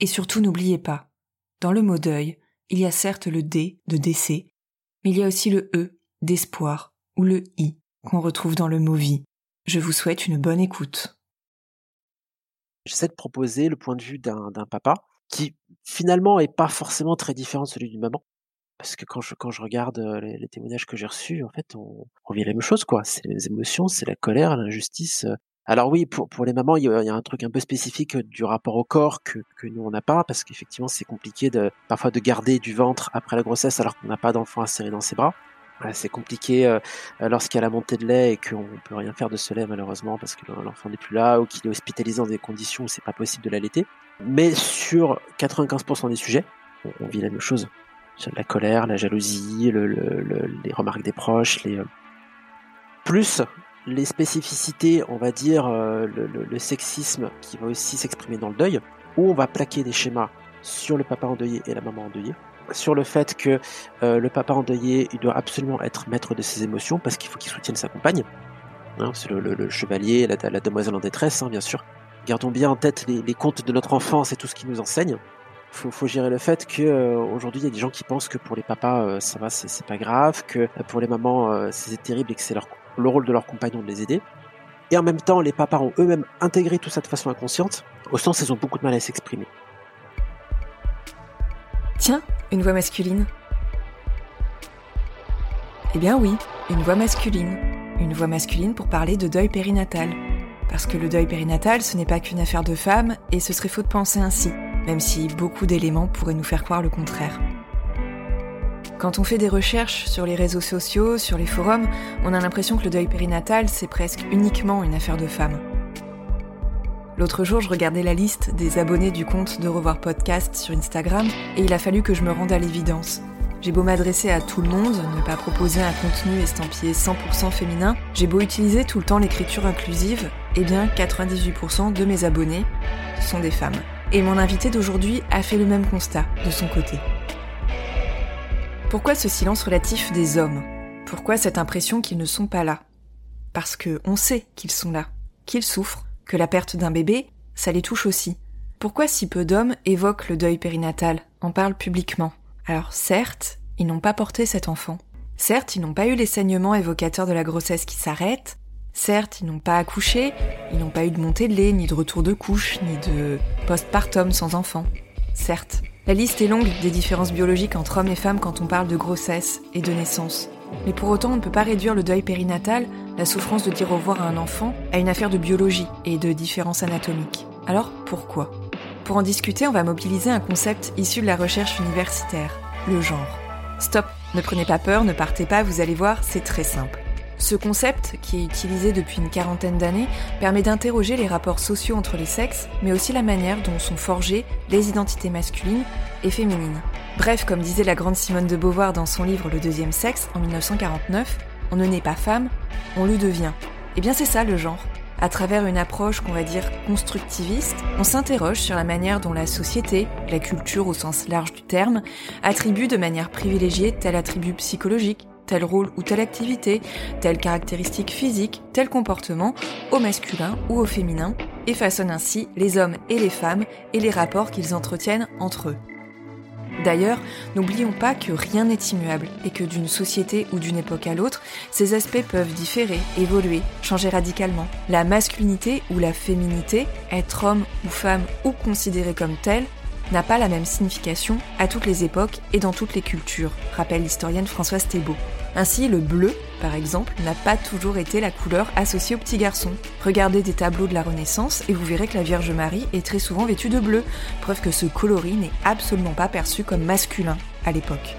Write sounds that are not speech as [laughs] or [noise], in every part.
Et surtout n'oubliez pas, dans le mot deuil, il y a certes le D de décès, mais il y a aussi le E d'espoir ou le I qu'on retrouve dans le mot vie. Je vous souhaite une bonne écoute. J'essaie de proposer le point de vue d'un papa qui finalement est pas forcément très différent de celui d'une maman. Parce que quand je, regarde les, les témoignages que j'ai reçus, en fait, on, on vit la même chose, quoi. C'est les émotions, c'est la colère, l'injustice. Alors oui, pour, pour les mamans, il y, a, un truc un peu spécifique du rapport au corps que, que nous, on n'a pas, parce qu'effectivement, c'est compliqué parfois de garder du ventre après la grossesse alors qu'on n'a pas d'enfant à serrer dans ses bras. C'est compliqué euh, lorsqu'il y a la montée de lait et qu'on peut rien faire de ce lait malheureusement parce que l'enfant n'est plus là ou qu'il est hospitalisé dans des conditions où c'est pas possible de l'allaiter. Mais sur 95% des sujets, on, vit la même chose. La colère, la jalousie, le, le, le, les remarques des proches, les plus les spécificités, on va dire euh, le, sexisme qui va aussi s'exprimer dans le deuil, où on va plaquer des schémas sur le papa endeuillé et la maman endeuillée sur le fait que euh, le papa endeuillé, il doit absolument être maître de ses émotions parce qu'il faut qu'il soutienne sa compagne. Hein, c'est le, chevalier, la, demoiselle en détresse, hein, bien sûr. Gardons bien en tête les, les, contes de notre enfance et tout ce qui nous enseigne. Faut, faut gérer le fait que euh, aujourd'hui il y a des gens qui pensent que pour les papas euh, ça va, c'est pas grave, que pour les mamans c'est terrible et que c'est leur, le rôle de leurs compagnons de les aider. Et en même temps, les papas ont eux-mêmes intégré tout ça de façon inconsciente, au sens ils ont beaucoup de mal à s'exprimer. Tiens, une voix masculine Eh bien oui, une voix masculine. Une voix masculine pour parler de deuil périnatal. Parce que le deuil périnatal, ce n'est pas qu'une affaire de femmes, et ce serait faux de penser ainsi, même si beaucoup d'éléments pourraient nous faire croire le contraire. Quand on fait des recherches sur les réseaux sociaux, sur les forums, on a l'impression que le deuil périnatal, c'est presque uniquement une affaire de femmes. L'autre jour, je regardais la liste des abonnés du compte de Revoir Podcast sur Instagram et il a fallu que je me rende à l'évidence. J'ai beau m'adresser à tout le monde, ne pas proposer un contenu estampillé 100% féminin, j'ai beau utiliser tout le temps l'écriture inclusive, eh bien 98% de mes abonnés sont des femmes. Et mon invité d'aujourd'hui a fait le même constat de son côté. Pourquoi ce silence relatif des hommes? Pourquoi cette impression qu'ils ne sont pas là? Parce que on sait qu'ils sont là, qu'ils souffrent, que la perte d'un bébé, ça les touche aussi. Pourquoi si peu d'hommes évoquent le deuil périnatal, en parlent publiquement? Alors certes, ils n'ont pas porté cet enfant. Certes, ils n'ont pas eu les saignements évocateurs de la grossesse qui s'arrête. Certes, ils n'ont pas accouché, ils n'ont pas eu de montée de lait, ni de retour de couche, ni de postpartum sans enfant. Certes, la liste est longue des différences biologiques entre hommes et femmes quand on parle de grossesse et de naissance. Mais pour autant, on ne peut pas réduire le deuil périnatal, la souffrance de dire au revoir à un enfant, à une affaire de biologie et de différences anatomiques. Alors pourquoi? Pour en discuter, on va mobiliser un concept issu de la recherche universitaire, le genre. Stop, ne prenez pas peur, ne partez pas, vous allez voir, c'est très simple. Ce concept, qui est utilisé depuis une quarantaine d'années, permet d'interroger les rapports sociaux entre les sexes, mais aussi la manière dont sont forgées les identités masculines et féminines. Bref, comme disait la grande Simone de Beauvoir dans son livre Le deuxième sexe en 1949, on ne naît pas femme, on le devient. Eh bien c'est ça le genre. À travers une approche qu'on va dire constructiviste, on s'interroge sur la manière dont la société, la culture au sens large du terme, attribue de manière privilégiée tel attribut psychologique, tel rôle ou telle activité, telle caractéristique physique, tel comportement au masculin ou au féminin, et façonne ainsi les hommes et les femmes et les rapports qu'ils entretiennent entre eux. D'ailleurs, n'oublions pas que rien n'est immuable et que d'une société ou d'une époque à l'autre, ces aspects peuvent différer, évoluer, changer radicalement. La masculinité ou la féminité, être homme ou femme ou considéré comme tel, n'a pas la même signification à toutes les époques et dans toutes les cultures, rappelle l'historienne Françoise Thébault. Ainsi, le bleu, par exemple, n'a pas toujours été la couleur associée aux petits garçons. Regardez des tableaux de la Renaissance et vous verrez que la Vierge Marie est très souvent vêtue de bleu, preuve que ce coloris n'est absolument pas perçu comme masculin à l'époque.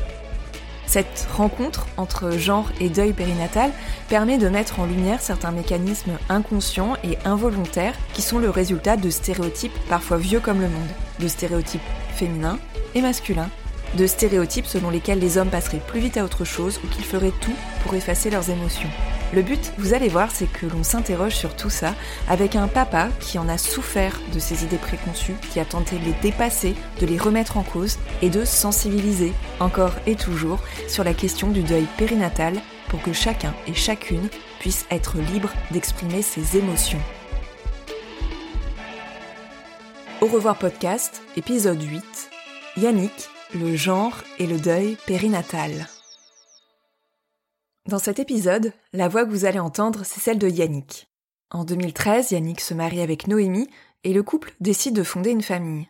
Cette rencontre entre genre et deuil périnatal permet de mettre en lumière certains mécanismes inconscients et involontaires qui sont le résultat de stéréotypes parfois vieux comme le monde, de stéréotypes féminins et masculins de stéréotypes selon lesquels les hommes passeraient plus vite à autre chose ou qu'ils feraient tout pour effacer leurs émotions. Le but, vous allez voir, c'est que l'on s'interroge sur tout ça avec un papa qui en a souffert de ses idées préconçues, qui a tenté de les dépasser, de les remettre en cause et de sensibiliser, encore et toujours, sur la question du deuil périnatal pour que chacun et chacune puisse être libre d'exprimer ses émotions. Au revoir podcast, épisode 8. Yannick, le genre et le deuil périnatal. Dans cet épisode, la voix que vous allez entendre, c'est celle de Yannick. En 2013, Yannick se marie avec Noémie et le couple décide de fonder une famille.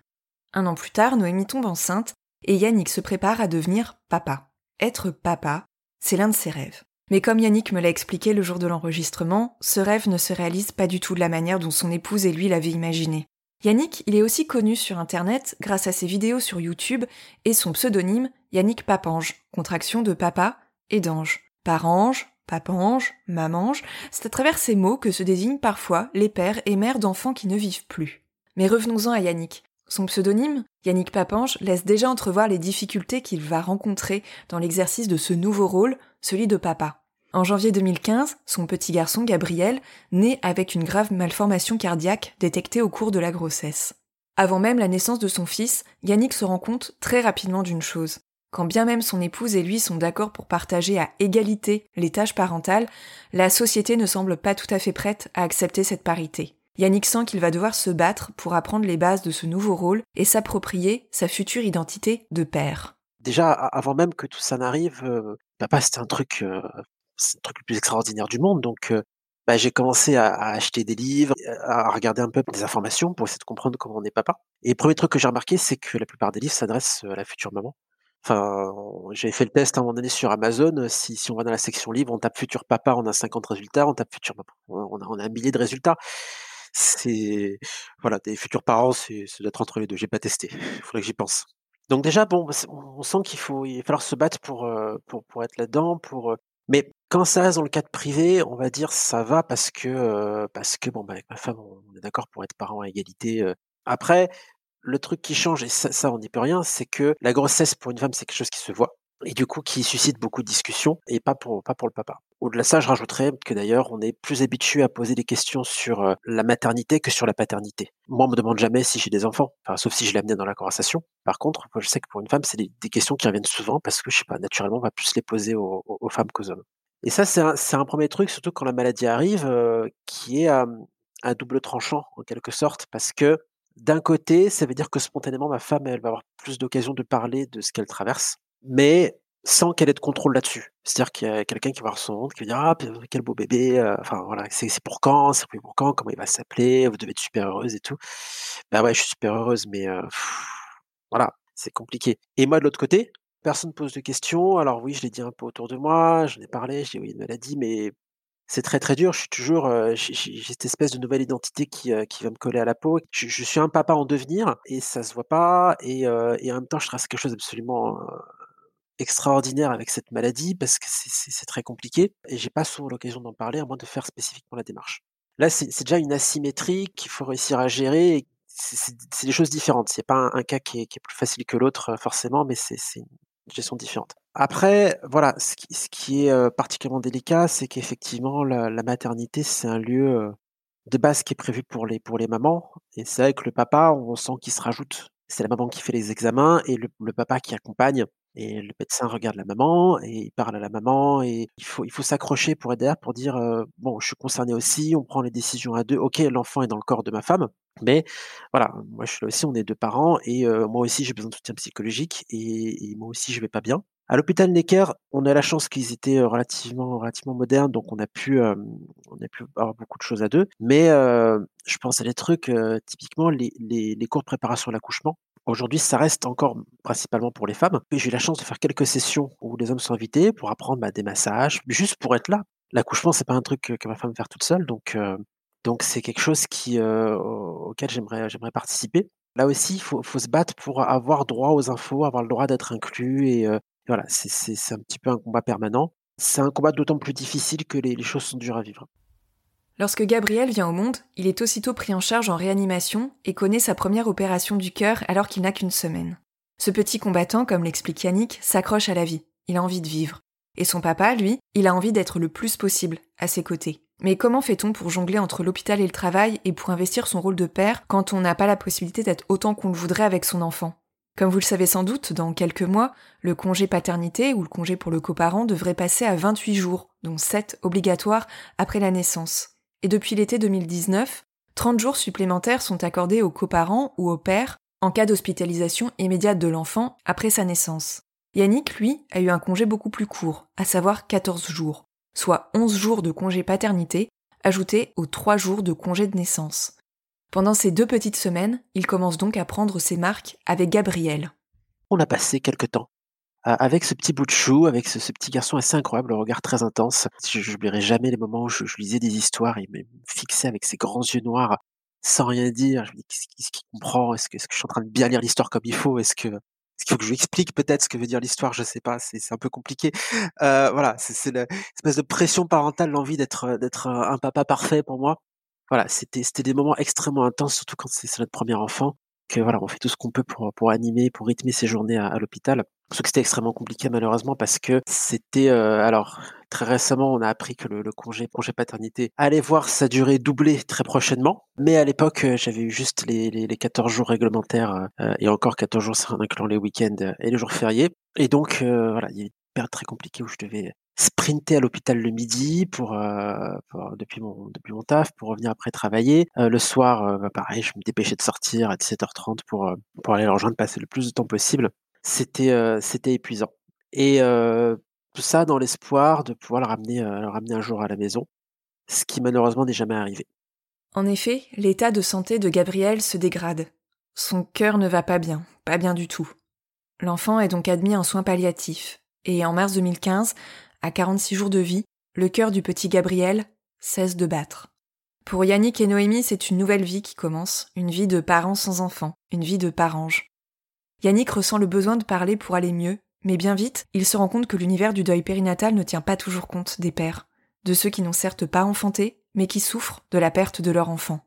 Un an plus tard, Noémie tombe enceinte et Yannick se prépare à devenir papa. Être papa, c'est l'un de ses rêves. Mais comme Yannick me l'a expliqué le jour de l'enregistrement, ce rêve ne se réalise pas du tout de la manière dont son épouse et lui l'avaient imaginé. Yannick, il est aussi connu sur Internet grâce à ses vidéos sur YouTube et son pseudonyme Yannick Papange, contraction de papa et d'ange. Parange, papange, mamange, c'est à travers ces mots que se désignent parfois les pères et mères d'enfants qui ne vivent plus. Mais revenons-en à Yannick. Son pseudonyme, Yannick Papange, laisse déjà entrevoir les difficultés qu'il va rencontrer dans l'exercice de ce nouveau rôle, celui de papa. En janvier 2015, son petit garçon Gabriel naît avec une grave malformation cardiaque détectée au cours de la grossesse. Avant même la naissance de son fils, Yannick se rend compte très rapidement d'une chose. Quand bien même son épouse et lui sont d'accord pour partager à égalité les tâches parentales, la société ne semble pas tout à fait prête à accepter cette parité. Yannick sent qu'il va devoir se battre pour apprendre les bases de ce nouveau rôle et s'approprier sa future identité de père. Déjà, avant même que tout ça n'arrive, euh, papa, c'était un truc euh, c'est le truc le plus extraordinaire du monde. Donc, bah, j'ai commencé à, acheter des livres, à regarder un peu des informations pour essayer de comprendre comment on est papa. Et le premier truc que j'ai remarqué, c'est que la plupart des livres s'adressent à la future maman. Enfin, j'avais fait le test à un moment donné sur Amazon. Si, si on va dans la section livre, on tape futur papa, on a 50 résultats, on tape futur maman. On a, on a un millier de résultats. C'est, voilà, des futurs parents, c'est, ça doit être entre les deux. J'ai pas testé. Il faudrait que j'y pense. Donc déjà, bon, on sent qu'il faut, il va falloir se battre pour, pour, pour être là-dedans, pour, mais quand ça reste dans le cadre privé, on va dire ça va parce que parce que bon bah avec ma femme on est d'accord pour être parents à égalité. Après, le truc qui change et ça, on n'y peut rien, c'est que la grossesse pour une femme c'est quelque chose qui se voit et du coup qui suscite beaucoup de discussions et pas pour pas pour le papa. Au-delà de ça, je rajouterais que d'ailleurs, on est plus habitué à poser des questions sur la maternité que sur la paternité. Moi, on me demande jamais si j'ai des enfants, sauf si je amené dans la conversation. Par contre, je sais que pour une femme, c'est des, questions qui reviennent souvent parce que, je sais pas, naturellement, on va plus les poser aux, femmes qu'aux hommes. Et ça, c'est un, premier truc, surtout quand la maladie arrive, qui est un double tranchant, en quelque sorte, parce que d'un côté, ça veut dire que spontanément, ma femme, elle va avoir plus d'occasion de parler de ce qu'elle traverse. Mais sans qu'elle ait de contrôle là-dessus. C'est-à-dire qu'il y a quelqu'un qui va voir son honte, qui va dire ah quel beau bébé, euh, enfin voilà, c'est pour quand, c'est pour quand, comment il va s'appeler, vous devez être super heureuse et tout. Bah ouais, je suis super heureuse, mais euh, voilà, c'est compliqué. Et moi de l'autre côté, personne pose de questions. Alors oui, je l'ai dit un peu autour de moi, j'en ai parlé, j'ai oui une maladie, mais c'est très très dur. Je suis toujours, euh, j'ai cette espèce de nouvelle identité qui, qui va me coller à la peau. Je, suis un papa en devenir et ça se voit pas. Et, et en même temps, je trace quelque chose d'absolument extraordinaire avec cette maladie parce que c'est très compliqué et j'ai pas souvent l'occasion d'en parler à moins de faire spécifiquement la démarche. Là, c'est déjà une asymétrie qu'il faut réussir à gérer. C'est des choses différentes. C'est pas un, cas qui est, plus facile que l'autre forcément, mais c'est une gestion différente. Après, voilà, ce qui, est particulièrement délicat, c'est qu'effectivement la, maternité, c'est un lieu de base qui est prévu pour les pour les mamans. Et c'est vrai que le papa, on sent qu'il se rajoute. C'est la maman qui fait les examens et le papa qui accompagne Et le médecin regarde la maman et il parle à la maman et il faut il faut s'accrocher pour derrière pour dire, «Bon, je suis concerné aussi, on prend les décisions à 2. OK, l'enfant est dans le corps de ma femme, mais voilà, moi je suis là aussi, on est 2 parents et moi aussi j'ai besoin de soutien psychologique et moi aussi je vais pas bien». À l'hôpital Necker, on a la chance qu'ils étaient, relativement relativement modernes, donc on a pu, on a pu avoir beaucoup de choses à 2. Mais je pense à des trucs, typiquement les les cours de préparation à l'accouchement. Aujourd'hui, ça reste encore principalement pour les femmes. J'ai eu la chance de faire quelques sessions où les hommes sont invités pour apprendre, bah, des massages, juste pour être là. L'accouchement, c'est pas un truc que que ma femme faire toute seule, donc heu, donc c'est quelque chose qui, au auquel j'aimerais j'aimerais participer. Là aussi, il faut faut se battre pour avoir droit aux infos, avoir le droit d'être inclus et voilà, c'est un petit peu un combat permanent. C'est un combat d'autant plus difficile que les choses sont dures à vivre. Lorsque Gabriel vient au monde, il est aussitôt pris en charge en réanimation et connaît sa première opération du cœur alors qu'il n'a qu'une semaine. Ce petit combattant, comme l'explique Yannick, s'accroche à la vie. Il a envie de vivre. Et son papa, lui, il a envie d'être le plus possible à ses côtés. Mais comment fait-on pour jongler entre l'hôpital et le travail et pour investir son rôle de père quand on n'a pas la possibilité d'être autant qu'on le voudrait avec son enfant? Comme vous le savez sans doute, dans quelques mois, le congé paternité ou le congé pour le coparent devrait passer à 28 jours, dont 7 obligatoires après la naissance. Et depuis l'été 2019, 30 jours supplémentaires sont accordés aux coparents ou au père en cas d'hospitalisation immédiate de l'enfant après sa naissance. Yannick, lui, a eu un congé beaucoup plus court, à savoir 14 jours, soit 11 jours de congé paternité, ajoutés aux 3 jours de congé de naissance. Pendant ces deux petites semaines, il commence donc à prendre ses marques avec Gabriel. On a passé quelque temps avec ce petit bout de chou, avec ce, petit garçon assez incroyable, le regard très intense. Je n'oublierai jamais les moments où je, je, lisais des histoires, il me fixait avec ses grands yeux noirs sans rien dire. Je me dis, qu'est-ce qu'il comprend? Est-ce que, est que, je suis en train de bien lire l'histoire comme il faut? Est-ce que est-ce qu'il faut que je lui explique peut-être ce que veut dire l'histoire? Je sais pas, c'est un peu compliqué. Euh, voilà, c'est l'espèce de pression parentale, l'envie d'être d'être un papa parfait pour moi. Voilà, c'était c'était des moments extrêmement intenses, surtout quand c'est notre premier enfant. Que voilà, on fait tout ce qu'on peut pour pour animer, pour rythmer ses journées à, à l'hôpital. Sauf que c'était extrêmement compliqué malheureusement parce que c'était euh, alors très récemment on a appris que le, le, congé congé paternité allait voir sa durée doubler très prochainement. Mais à l'époque euh, j'avais eu juste les, les, les, 14 jours réglementaires euh, et encore 14 jours en incluant les week-ends et les jours fériés. Et donc euh, voilà il y a une période très compliquée où je devais sprinter à l'hôpital le midi pour, euh, pour, depuis mon depuis mon taf pour revenir après travailler euh, le soir euh, bah, pareil je me dépêchais de sortir à 17h30 pour pour aller leur rejoindre passer le plus de temps possible c'était c'était épuisant et tout ça dans l'espoir de pouvoir le ramener ramener un jour à la maison ce qui malheureusement n'est jamais arrivé en effet l'état de santé de Gabriel se dégrade son cœur ne va pas bien pas bien du tout l'enfant est donc admis en soins palliatifs et en mars 2015 à 46 jours de vie, le cœur du petit Gabriel cesse de battre. Pour Yannick et Noémie, c'est une nouvelle vie qui commence, une vie de parents sans enfants, une vie de parange. Yannick ressent le besoin de parler pour aller mieux, mais bien vite, il se rend compte que l'univers du deuil périnatal ne tient pas toujours compte des pères, de ceux qui n'ont certes pas enfanté, mais qui souffrent de la perte de leur enfant.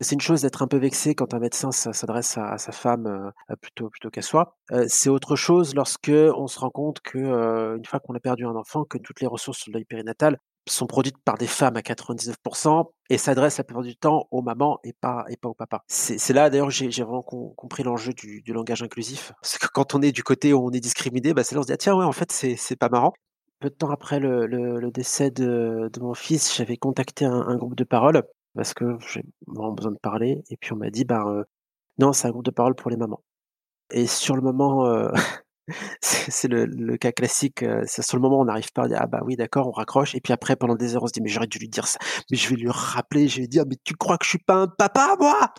C'est une chose d'être un peu vexé quand un médecin s'adresse à, sa femme euh, plutôt qu'à soi. Euh, c'est autre chose lorsque on se rend compte que euh, fois qu'on a perdu un enfant, que toutes les ressources sur le deuil périnatal sont produites par des femmes à 99% et s'adressent la plupart du temps aux mamans et pas et pas aux papas. C'est là d'ailleurs j'ai vraiment compris l'enjeu du, langage inclusif. Parce que quand on est du côté où on est discriminé, bah c'est là on se dit ah, tiens ouais en fait c'est pas marrant. Peu de temps après le, décès de, mon fils, j'avais contacté un, groupe de parole parce que j'ai vraiment besoin de parler. Et puis on m'a dit, bah non, c'est un groupe de parole pour les mamans. Et sur le moment, euh, [laughs] [laughs] c'est le, cas classique. Euh, c'est sur le moment, on n'arrive pas à dire, ah bah oui, d'accord, on raccroche. Et puis après, pendant des heures, on se dit, mais j'aurais dû lui dire ça. Mais je vais lui rappeler, je vais lui dire, mais tu crois que je suis pas un papa, moi?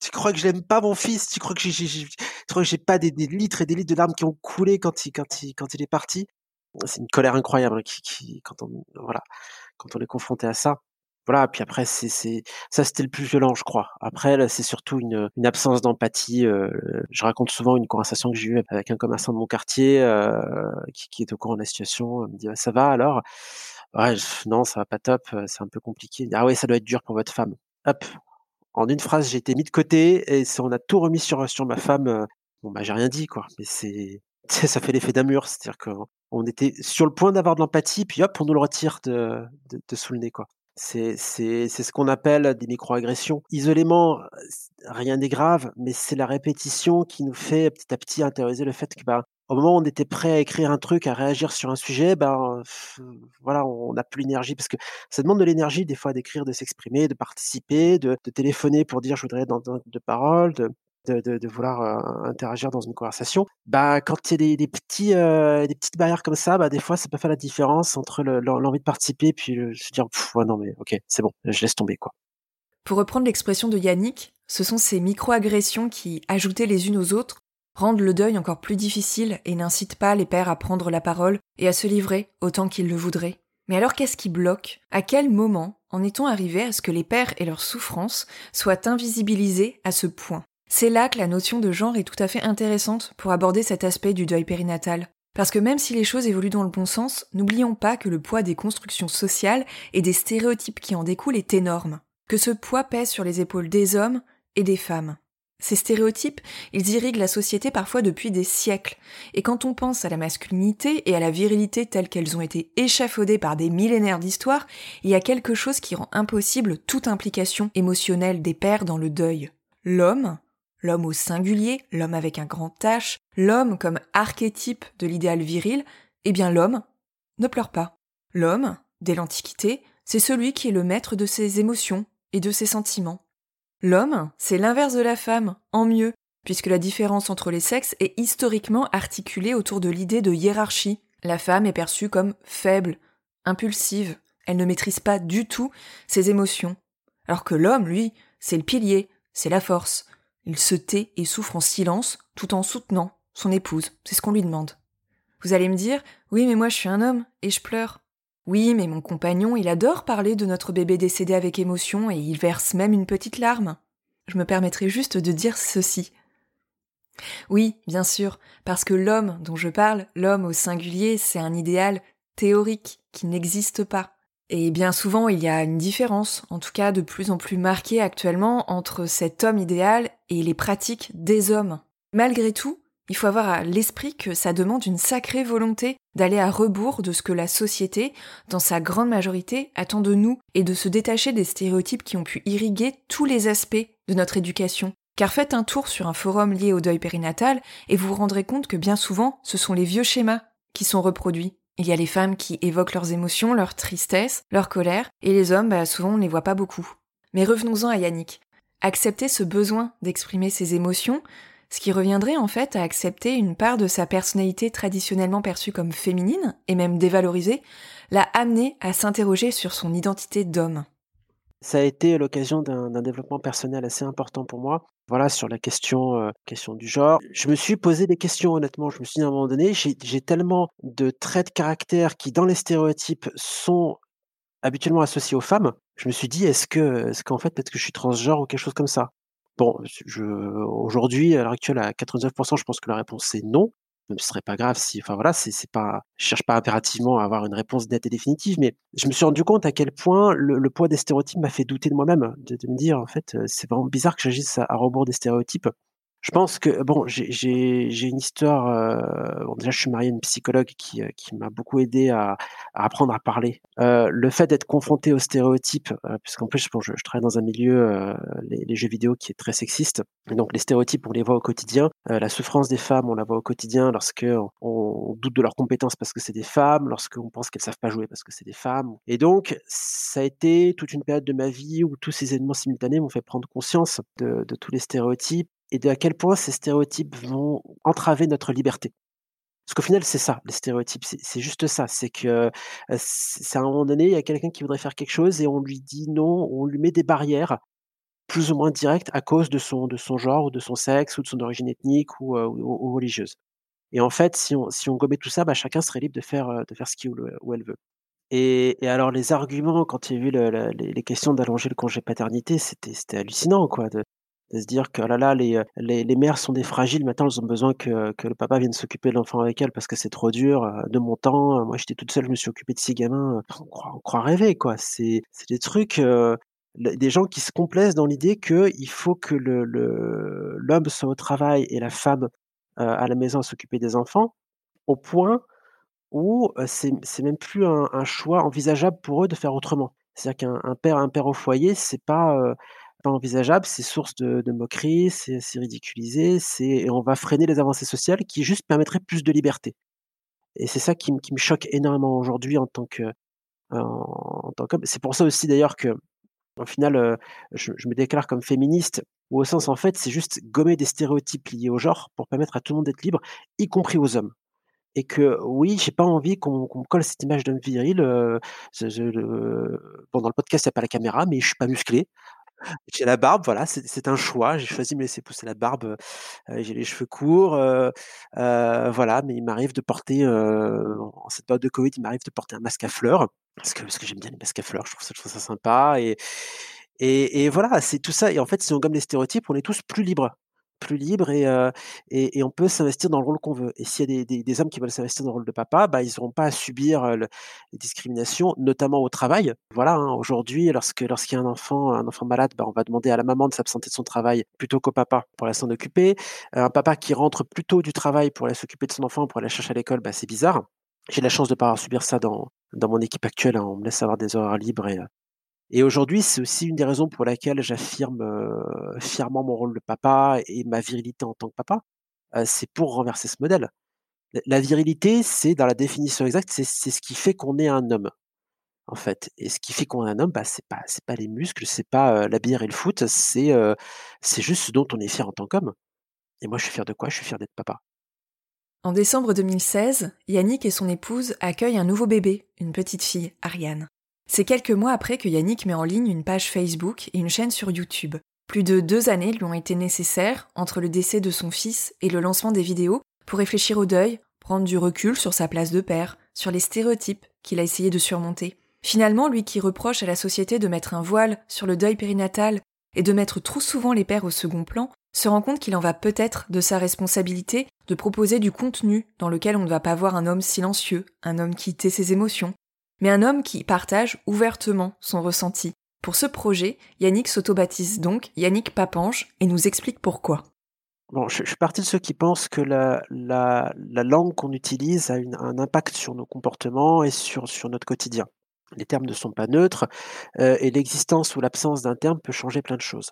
Tu crois que je l'aime pas, mon fils? Tu crois que j'ai, tu crois que j'ai pas des, des, litres et des litres de larmes qui ont coulé quand il, quand il, quand il est parti? C'est une colère incroyable hein, qui, qui, quand on, voilà, quand on est confronté à ça voilà, puis après c'est ça c'était le plus violent, je crois. Après là, c'est surtout une, une absence d'empathie. Euh, je raconte souvent une conversation que j'ai eue avec un commerçant de mon quartier euh, qui, qui, est au courant de la situation. Il me dit «Ah, ça va alors? Ouais, non, ça va pas top, euh, c'est un peu compliqué. ah ouais, ça doit être dur pour votre femme. Hop, en une phrase, j'ai été mis de côté et on a tout remis sur sur ma femme. Bon bah j'ai rien dit quoi, mais c'est [laughs] ça fait l'effet d'un mur, c'est-à-dire qu'on était sur le point d'avoir de l'empathie, puis hop, on nous le retire de, de, de sous le nez quoi. C'est ce qu'on appelle des microagressions. Isolément, rien n'est grave, mais c'est la répétition qui nous fait petit à petit intérioriser le fait que, bah, au moment où on était prêt à écrire un truc, à réagir sur un sujet, ben, voilà, on n'a plus l'énergie parce que ça demande de l'énergie des fois d'écrire, de s'exprimer, de participer, de téléphoner pour dire: «Je voudrais dans de paroles», de de vouloir, heu, interagir dans une conversation. Bah, quand il y a des petits, heu, des petites barrières comme ça, bah, des fois ça peut faire la différence entre le l'envie de participer puis le se dire: «Ouais, non mais OK, c'est bon, je laisse tomber, quoi». Pour reprendre l'expression de Yannick, ce sont ces micro-agressions qui, ajoutées les unes aux autres, rendent le deuil encore plus difficile et n'incitent pas les pères à prendre la parole et à se livrer autant qu'ils le voudraient. Mais alors qu'est-ce qui bloque? À quel moment en est-on arrivé à ce que les pères et leurs souffrances soient invisibilisés à ce point? C'est là que la notion de genre est tout à fait intéressante pour aborder cet aspect du deuil périnatal. Parce que même si les choses évoluent dans le bon sens, n'oublions pas que le poids des constructions sociales et des stéréotypes qui en découlent est énorme. Que ce poids pèse sur les épaules des hommes et des femmes. Ces stéréotypes, ils irriguent la société parfois depuis des siècles, et quand on pense à la masculinité et à la virilité telles qu'elles ont été échafaudées par des millénaires d'histoire, il y a quelque chose qui rend impossible toute implication émotionnelle des pères dans le deuil. L'homme, l'homme au singulier, l'homme avec un grand H, l'homme comme archétype de l'idéal viril, eh bien l'homme ne pleure pas. L'homme, dès l'Antiquité, c'est celui qui est le maître de ses émotions et de ses sentiments. L'homme, c'est l'inverse de la femme, en mieux, puisque la différence entre les sexes est historiquement articulée autour de l'idée de hiérarchie. La femme est perçue comme faible, impulsive, elle ne maîtrise pas du tout ses émotions. Alors que l'homme, lui, c'est le pilier, c'est la force. Il se tait et souffre en silence tout en soutenant son épouse, c'est ce qu'on lui demande. Vous allez me dire, oui mais moi je suis un homme et je pleure. Oui, mais mon compagnon, il adore parler de notre bébé décédé avec émotion et il verse même une petite larme. Je me permettrai juste de dire ceci. Oui, bien sûr, parce que l'homme dont je parle, l'homme au singulier, c'est un idéal théorique qui n'existe pas. Et bien souvent, il y a une différence, en tout cas de plus en plus marquée actuellement, entre cet homme idéal et les pratiques des hommes. Malgré tout, il faut avoir à l'esprit que ça demande une sacrée volonté d'aller à rebours de ce que la société, dans sa grande majorité, attend de nous et de se détacher des stéréotypes qui ont pu irriguer tous les aspects de notre éducation. Car faites un tour sur un forum lié au deuil périnatal et vous vous rendrez compte que bien souvent, ce sont les vieux schémas qui sont reproduits. Il y a les femmes qui évoquent leurs émotions, leur tristesse, leur colère, et les hommes, bah, souvent on ne les voit pas beaucoup. Mais revenons-en à Yannick. Accepter ce besoin d'exprimer ses émotions, ce qui reviendrait en fait à accepter une part de sa personnalité traditionnellement perçue comme féminine, et même dévalorisée, l'a amené à s'interroger sur son identité d'homme. Ça a été l'occasion d'un développement personnel assez important pour moi. Voilà, sur la question, euh, question du genre. Je me suis posé des questions, honnêtement. Je me suis dit à un moment donné, j'ai tellement de traits de caractère qui, dans les stéréotypes, sont habituellement associés aux femmes. Je me suis dit, est-ce que, est-ce qu'en fait, peut-être que je suis transgenre ou quelque chose comme ça? Bon, aujourd'hui, à l'heure actuelle, à 99% je pense que la réponse est non. Ce serait pas grave si enfin voilà, c'est pas je cherche pas impérativement à avoir une réponse nette et définitive, mais je me suis rendu compte à quel point le poids des stéréotypes m'a fait douter de moi-même, de me dire: «En fait, c'est vraiment bizarre que j'agisse à rebours des stéréotypes». Je pense que bon, j'ai une histoire, euh, bon déjà je suis marié à une psychologue qui, euh, qui m'a beaucoup aidé à à apprendre à parler. Euh, le fait d'être confronté aux stéréotypes, puisqu'en plus bon je je travaille dans un milieu, les les jeux vidéo qui est très sexiste, donc les stéréotypes on les voit au quotidien. la souffrance des femmes, on la voit au quotidien lorsque on doute de leurs compétences parce que c'est des femmes, lorsqu'on pense qu'elles savent pas jouer parce que c'est des femmes et donc ça a été toute une période de ma vie où tous ces événements simultanés m'ont fait prendre conscience de de tous les stéréotypes et de à quel point ces stéréotypes vont entraver notre liberté. Parce qu'au final, c'est ça, les stéréotypes, c'est juste ça. C'est que c'est à un moment donné, il y a quelqu'un qui voudrait faire quelque chose et on lui dit non, on lui met des barrières plus ou moins directes à cause de son, de son genre ou de son sexe ou de son origine ethnique ou, ou, religieuse. Et en fait, si on, si on gommait tout ça, bah, chacun serait libre de faire, de faire ce qu'il ou elle veut. Et, alors les arguments, quand il y a eu les, questions d'allonger le congé paternité, c'était hallucinant, quoi. De se dire que oh là là, les, euh, les, les, mères sont des fragiles, maintenant elles ont besoin que, que le papa vienne s'occuper de l'enfant avec elles parce que c'est trop dur. Euh, de mon temps, euh, moi j'étais toute seule, je me suis occupée de six gamins. On croit, rêver, quoi. C'est des trucs, des gens qui se complaisent dans l'idée qu'il faut que l'homme le, l'homme soit au travail et la femme à la maison à s'occuper des enfants, au point où c'est même plus un, un choix envisageable pour eux de faire autrement C'est-à-dire qu'un père un père au foyer, c'est pas, pas envisageable, c'est source de moqueries, c'est ridiculisé, et on va freiner les avancées sociales qui juste permettraient plus de liberté et c'est ça qui me choque énormément aujourd'hui en tant que en tant qu'homme. C'est pour ça aussi d'ailleurs qu'au final, je je me déclare comme féministe ou au sens en fait, c'est juste gommer des stéréotypes liés au genre pour permettre à tout le monde d'être libre, y compris aux hommes et que oui, j'ai pas envie qu'on me colle cette image d'homme viril, heu, je je le podcast, il y a pas la caméra, mais je suis pas musclé. J'ai la barbe, voilà, c'est un choix. J'ai choisi de me laisser pousser la barbe, j'ai les cheveux courts, voilà, mais il m'arrive de porter, en cette période de covid, il m'arrive de porter un masque à fleurs parce que parce que j'aime bien les masques à fleurs, je trouve ça ça sympa et et voilà, c'est tout ça et en fait, si on gomme les stéréotypes, on est tous plus libres plus libres et heu et et on peut s'investir dans le rôle qu'on veut et s'il y a des des hommes qui veulent s'investir dans le rôle de papa, bah, ils auront pas à subir, le les discriminations, notamment au travail. Voilà, hein, aujourd'hui, lorsque lorsqu'il y a un enfant un enfant malade, bah, on va demander à la maman de s'absenter de son travail plutôt qu'au papa pour aller s'en occuper. Un papa qui rentre plus tôt du travail pour aller s'occuper de son enfant, pour aller le chercher à l'école, bah, c'est bizarre. J'ai la chance de pas avoir subir ça dans dans mon équipe actuelle, hein, on me laisse avoir des horaires libres et et aujourd'hui, c'est aussi une des raisons pour laquelle j'affirme, heu, fièrement mon rôle de papa et ma virilité en tant que papa, heu, c'est pour renverser ce modèle. La virilité, c'est dans la définition exacte, c'est ce qui fait qu'on est un homme, en fait et ce qui fait qu'on est un homme, bah, c'est pas c'est pas les muscles, c'est pas, heu, la bière et le foot, c'est, c'est juste ce dont on est fier en tant qu'homme et moi, je suis fier de quoi? Je suis fier d'être papa. En décembre 2016, Yannick et son épouse accueillent un nouveau bébé, une petite fille, Ariane. C'est quelques mois après que Yannick met en ligne une page Facebook et une chaîne sur YouTube. Plus de deux années lui ont été nécessaires entre le décès de son fils et le lancement des vidéos pour réfléchir au deuil, prendre du recul sur sa place de père, sur les stéréotypes qu'il a essayé de surmonter. Finalement, lui qui reproche à la société de mettre un voile sur le deuil périnatal et de mettre trop souvent les pères au second plan, se rend compte qu'il en va peut-être de sa responsabilité de proposer du contenu dans lequel on ne va pas voir un homme silencieux, un homme qui tait ses émotions, mais un homme qui partage ouvertement son ressenti. Pour ce projet, Yannick s'auto-baptise donc Yannick Papange et nous explique pourquoi. Je, suis parti de ceux qui pensent que la, la, la langue qu'on utilise a un impact sur nos comportements et sur, notre quotidien. Les termes ne sont pas neutres euh, et l'existence ou l'absence d'un terme peut changer plein de choses.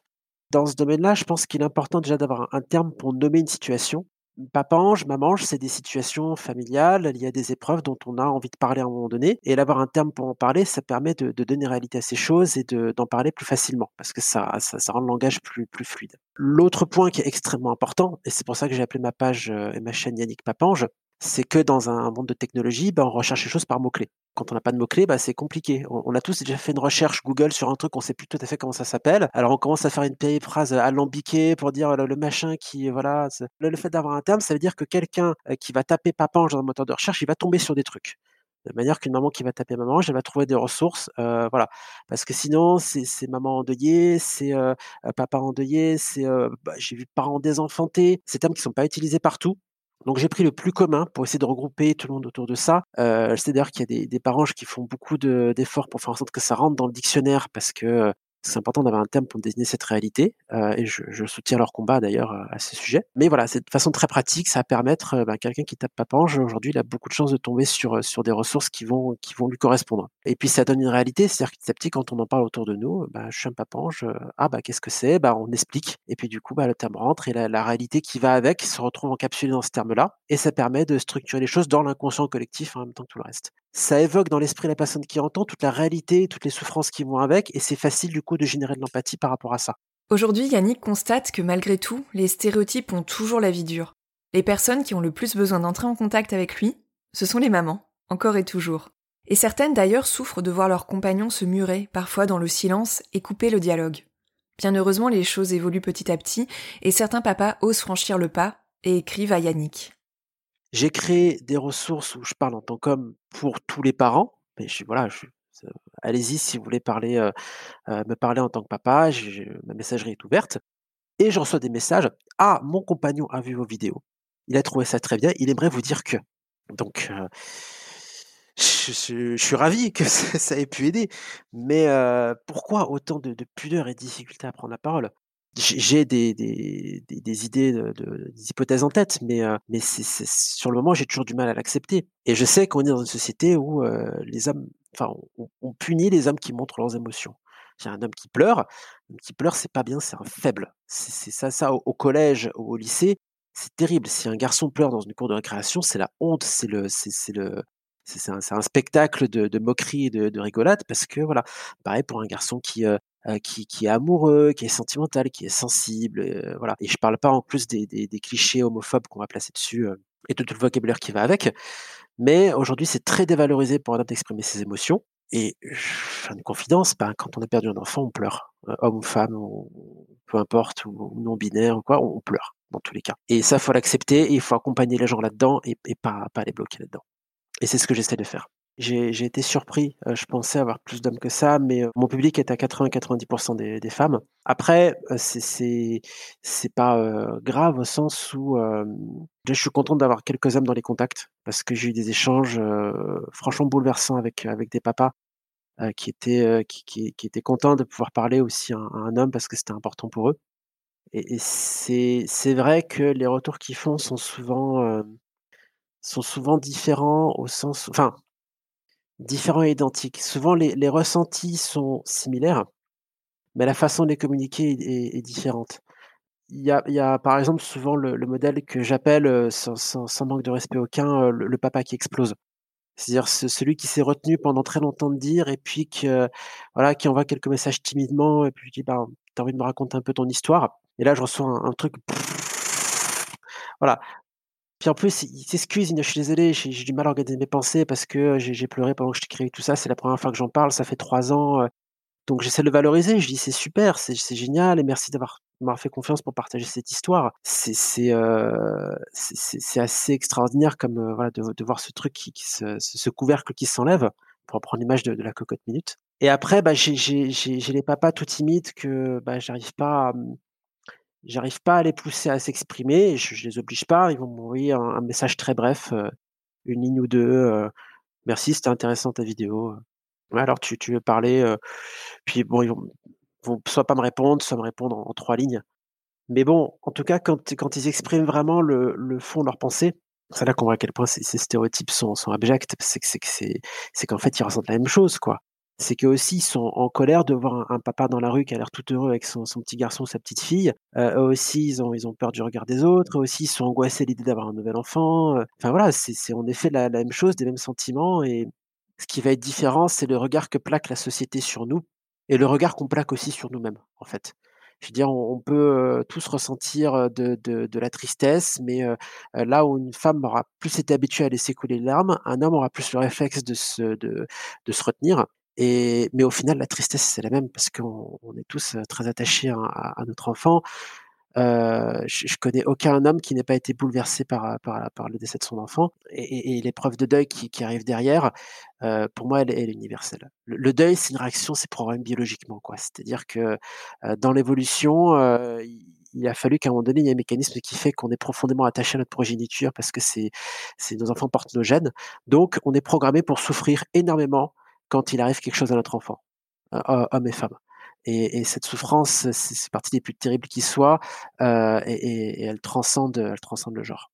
Dans ce domaine-là, je pense qu'il est important déjà d'avoir un terme pour nommer une situation Papange, mamange, c'est des situations familiales, il y a des épreuves dont on a envie de parler à un moment donné et d'avoir un terme pour en parler, ça permet de donner réalité à ces choses et de d'en parler plus facilement parce que ça ça ça rend le langage plus plus fluide. L'autre point qui est extrêmement important et c'est pour ça que j'ai appelé ma page, heu et ma chaîne Yannick Papange, c'est que dans un monde de technologie, bah, on recherche les choses par mots-clés. Quand on n'a pas de mots-clés, bah, c'est compliqué. On, a tous déjà fait une recherche Google sur un truc, on sait plus tout à fait comment ça s'appelle. Alors on commence à faire une phrase alambiquée pour dire le, le machin qui, voilà. Le, le fait d'avoir un terme, ça veut dire que quelqu'un euh, qui va taper papange dans un moteur de recherche, il va tomber sur des trucs. De manière qu'une maman qui va taper maman, elle va trouver des ressources, euh, voilà. Parce que sinon, c'est maman endeuillée, c'est euh, papa endeuillé, c'est euh, bah, j'ai vu parents désenfantés. Ces termes qui sont pas utilisés partout. Donc j'ai pris le plus commun pour essayer de regrouper tout le monde autour de ça. Euh, je sais d'ailleurs qu'il y a des, des parents qui font beaucoup d'efforts pour faire en sorte que ça rentre dans le dictionnaire parce que c'est important d'avoir un terme pour désigner cette réalité euh, et je, je, soutiens leur combat d'ailleurs à ce sujet. Mais voilà, c'est de façon très pratique, ça va permettre euh, bah, quelqu'un qui tape papange aujourd'hui, il a beaucoup de chances de tomber sur sur des ressources qui vont qui vont lui correspondre. Et puis ça donne une réalité, c'est-à-dire petit à petit quand on en parle autour de nous, bah, je suis un papange, euh, ah bah qu'est-ce que c'est? Bah on explique et puis du coup bah le terme rentre et la, la réalité qui va avec se retrouve encapsulée dans ce terme-là et ça permet de structurer les choses dans l'inconscient collectif en même temps que tout le reste ça évoque dans l'esprit la personne qui entend toute la réalité, toutes les souffrances qui vont avec, et c'est facile du coup de générer de l'empathie par rapport à ça. Aujourd'hui, Yannick constate que malgré tout, les stéréotypes ont toujours la vie dure. Les personnes qui ont le plus besoin d'entrer en contact avec lui, ce sont les mamans, encore et toujours. Et certaines d'ailleurs souffrent de voir leurs compagnons se murer, parfois dans le silence, et couper le dialogue. Bien heureusement, les choses évoluent petit à petit, et certains papas osent franchir le pas et écrivent à Yannick. J'ai créé des ressources où je parle en tant qu'homme pour tous les parents. Mais je, voilà, je, allez-y si vous voulez parler, euh, euh, me parler en tant que papa. ma messagerie est ouverte. Et je reçois des messages. Ah, mon compagnon a vu vos vidéos. Il a trouvé ça très bien. Il aimerait vous dire que. Donc, euh, je, je, suis ravi que [laughs] ça, ait pu aider. Mais pourquoi autant de, de pudeur et de difficulté à prendre la parole? J'ai des, idées, de, de, des hypothèses en tête, mais, euh, sur le moment, j'ai toujours du mal à l'accepter. Et je sais qu'on est dans une société où euh, les hommes enfin, on, punit les hommes qui montrent leurs émotions. Il un homme qui pleure, un homme qui pleure, c'est pas bien, c'est un faible. C'est ça, ça au, collège au lycée, c'est terrible. Si un garçon pleure dans une cour de récréation, c'est la honte, c'est le, c'est le, c'est un, spectacle de, moquerie et de, rigolade parce que voilà, pareil pour un garçon qui, euh, euh, qui, qui, est amoureux, qui est sentimental, qui est sensible, euh, voilà. Et je parle pas en plus des, des, des clichés homophobes qu'on va placer dessus et de tout le vocabulaire qui va avec. Mais aujourd'hui, c'est très dévalorisé pour un homme d'exprimer ses émotions. Et faire une confidence, ben, quand on a perdu un enfant, on pleure. homme ou femme, peu importe, ou, non binaire ou quoi, on, pleure dans tous les cas. Et ça, faut l'accepter il faut accompagner les gens là-dedans et, et pas, pas les bloquer là-dedans. Et c'est ce que j'essaie de faire. J'ai été surpris, euh, je pensais avoir plus d'hommes que ça, mais euh, mon public est à 80-90% des, des, femmes. Après, euh, c'est pas grave au sens où je suis content d'avoir quelques hommes dans les contacts parce que j'ai eu des échanges franchement bouleversants avec avec des papas qui étaient qui, qui, qui, étaient contents de pouvoir parler aussi à, un homme parce que c'était important pour eux. Et, et c'est vrai que les retours qu'ils font sont souvent sont souvent différents au sens enfin, différents et identiques. Souvent les ressentis sont similaires, mais la façon de les communiquer est différente. Il y a il y a par exemple souvent le le modèle que j'appelle, heu, sans sans sans manque de respect aucun, heu, le papa qui explose. C'est-à-dire celui qui s'est retenu pendant très longtemps de dire et puis que voilà, qui envoie quelques messages timidement et puis qui dit: «Ben, tu as envie de me raconter un peu ton histoire?» et là je reçois un truc voilà, puis en plus, il s'excuse, il dit: «Je suis désolé, j'ai du mal à organiser mes pensées parce que, j'ai j'ai pleuré pendant que je t'écrivais tout ça, c'est la première fois que j'en parle, ça fait 3 ans, heu». Donc j'essaie de le valoriser, je dis: «C'est super, c'est génial et merci d'avoir fait confiance pour partager cette histoire». C'est c'est assez extraordinaire comme, heu, voilà, de de voir ce truc qui qui se ce couvercle qui s'enlève, pour reprendre l'image de de la cocotte minute et après, bah, j'ai les papas tout timides que, bah, j'arrive pas à, J'arrive pas à les pousser à s'exprimer, je je les oblige pas, ils vont m'envoyer un message très bref, heu, 1 ligne ou 2, heu: «Merci, c'était intéressant ta vidéo, ouais, alors tu veux parler?» puis bon, ils vont soit pas me répondre, soit me répondre en 3 lignes. Mais bon, en tout cas, quand quand ils expriment vraiment le fond de leurs pensées, c'est là qu'on voit à quel point ces stéréotypes sont sont abjects. C'est qu'en fait, ils ressentent la même chose, quoi c'est qu'eux aussi ils sont en colère de voir un, papa dans la rue qui a l'air tout heureux avec son, petit garçon, sa petite fille. Euh, eux aussi, ils ont, ils ont peur du regard des autres. Eux aussi, ils sont angoissés à l'idée d'avoir un nouvel enfant. Euh. Enfin voilà, c'est en effet la, même chose, des mêmes sentiments. Et ce qui va être différent, c'est le regard que plaque la société sur nous et le regard qu'on plaque aussi sur nous-mêmes, en fait. Je veux dire, on, peut euh, tous ressentir de, de, de, la tristesse, mais là où une femme aura plus été habituée à laisser couler les larmes, un homme aura plus le réflexe de se, de, de se retenir mais au final, la tristesse, c'est la même parce qu'on on est tous, très attachés à notre enfant. Heu, je je connais aucun homme qui n'ait pas été bouleversé par, par le décès de son enfant et l'épreuve de deuil qui arrive derrière, pour moi, elle est elle est universelle. Le deuil, c'est une réaction, c'est programmé biologiquement. C'est-à-dire que, dans l'évolution, il a fallu qu'à un moment donné, il y ait un mécanisme qui fait qu'on est profondément attaché à notre progéniture parce que nos enfants portent nos gènes. Donc on est programmé pour souffrir énormément quand il arrive quelque chose à notre enfant, homme et femme. Et, cette souffrance, c'est partie des plus terribles qui soient, euh, et, elle transcende, elle transcende le genre.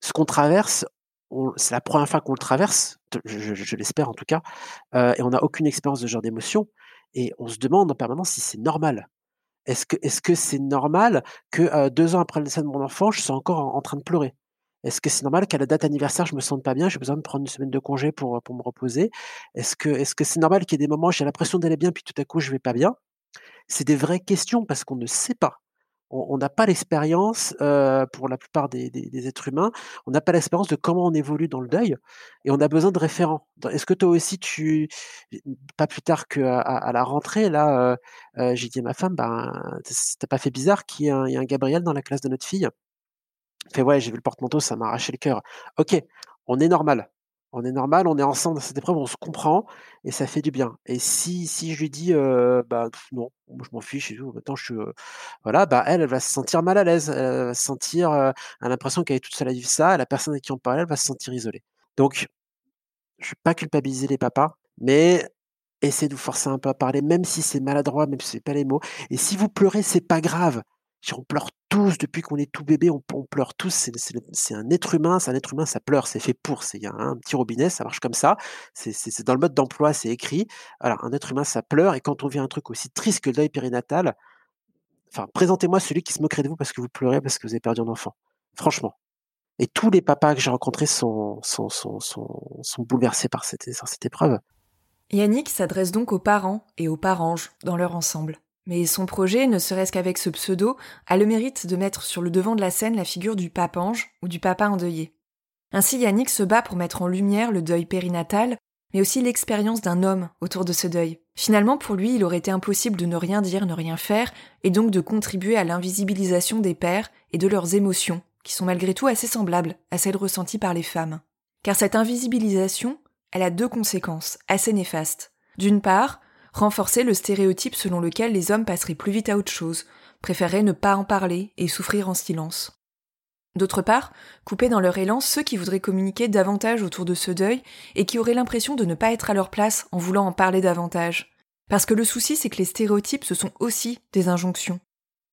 Ce qu'on traverse, c'est la première fois qu'on le traverse, je, l'espère en tout cas, euh, et on n'a aucune expérience de ce genre d'émotion, et on se demande en permanence si c'est normal. Est-ce que c'est normal que euh, deux ans après le décès de mon enfant, je sois encore en train de pleurer? Est-ce que c'est normal qu'à la date anniversaire, je me sente pas bien, j'ai besoin de prendre une semaine de congé pour, pour me reposer? Est-ce que c'est normal qu'il y ait des moments où j'ai l'impression d'aller bien, puis tout à coup je vais pas bien? C'est des vraies questions parce qu'on ne sait pas. On n'a pas l'expérience, euh, pour la plupart des des êtres humains, on n'a pas l'expérience de comment on évolue dans le deuil et on a besoin de référents. est-ce que toi aussi tu pas plus tard qu'à la rentrée là, euh, euh, j'ai dit à ma femme: «Ben, ça pas fait bizarre qu'il y ait un Gabriel dans la classe de notre fille?» Fait: «Ouais, j'ai vu le porte-manteau, ça m'a arraché le cœur». OK, on est normal. On est normal, on est ensemble dans cette épreuve, on se comprend et ça fait du bien. Et si si je lui dis, bah, non, je m'en fiche et tout, maintenant je suis, voilà, bah, elle, elle va se sentir mal à l'aise, elle va se sentir, heu, elle a l'impression qu'elle est toute seule à vivre ça la personne avec qui on parlait, elle va se sentir isolée. Donc, je vais pas culpabiliser les papas, mais essayez de vous forcer un peu à parler, même si c'est maladroit, même si c'est pas les mots. Et si vous pleurez, c'est pas grave. On pleure tous depuis qu'on est tout bébé, on, pleure tous. C'est un être humain, c'est un être humain, ça pleure, c'est fait pour. Il y a un petit robinet, ça marche comme ça. C'est dans le mode d'emploi, c'est écrit. Alors, un être humain, ça pleure. Et quand on vit un truc aussi triste que le deuil périnatal, enfin, présentez-moi celui qui se moquerait de vous parce que vous pleurez, parce que vous avez perdu un enfant. Franchement. Et tous les papas que j'ai rencontrés sont, bouleversés par cette, par cette épreuve. Yannick s'adresse donc aux parents et aux paranges dans leur ensemble. Mais son projet, ne serait-ce qu'avec ce pseudo, a le mérite de mettre sur le devant de la scène la figure du papange ou du papa endeuillé. Ainsi, Yannick se bat pour mettre en lumière le deuil périnatal, mais aussi l'expérience d'un homme autour de ce deuil. Finalement, pour lui, il aurait été impossible de ne rien dire, ne rien faire, et donc de contribuer à l'invisibilisation des pères et de leurs émotions, qui sont malgré tout assez semblables à celles ressenties par les femmes. Car cette invisibilisation, elle a deux conséquences assez néfastes. D'une part, renforcer le stéréotype selon lequel les hommes passeraient plus vite à autre chose, préféreraient ne pas en parler et souffrir en silence. D'autre part, couper dans leur élan ceux qui voudraient communiquer davantage autour de ce deuil et qui auraient l'impression de ne pas être à leur place en voulant en parler davantage. Parce que le souci, c'est que les stéréotypes, ce sont aussi des injonctions.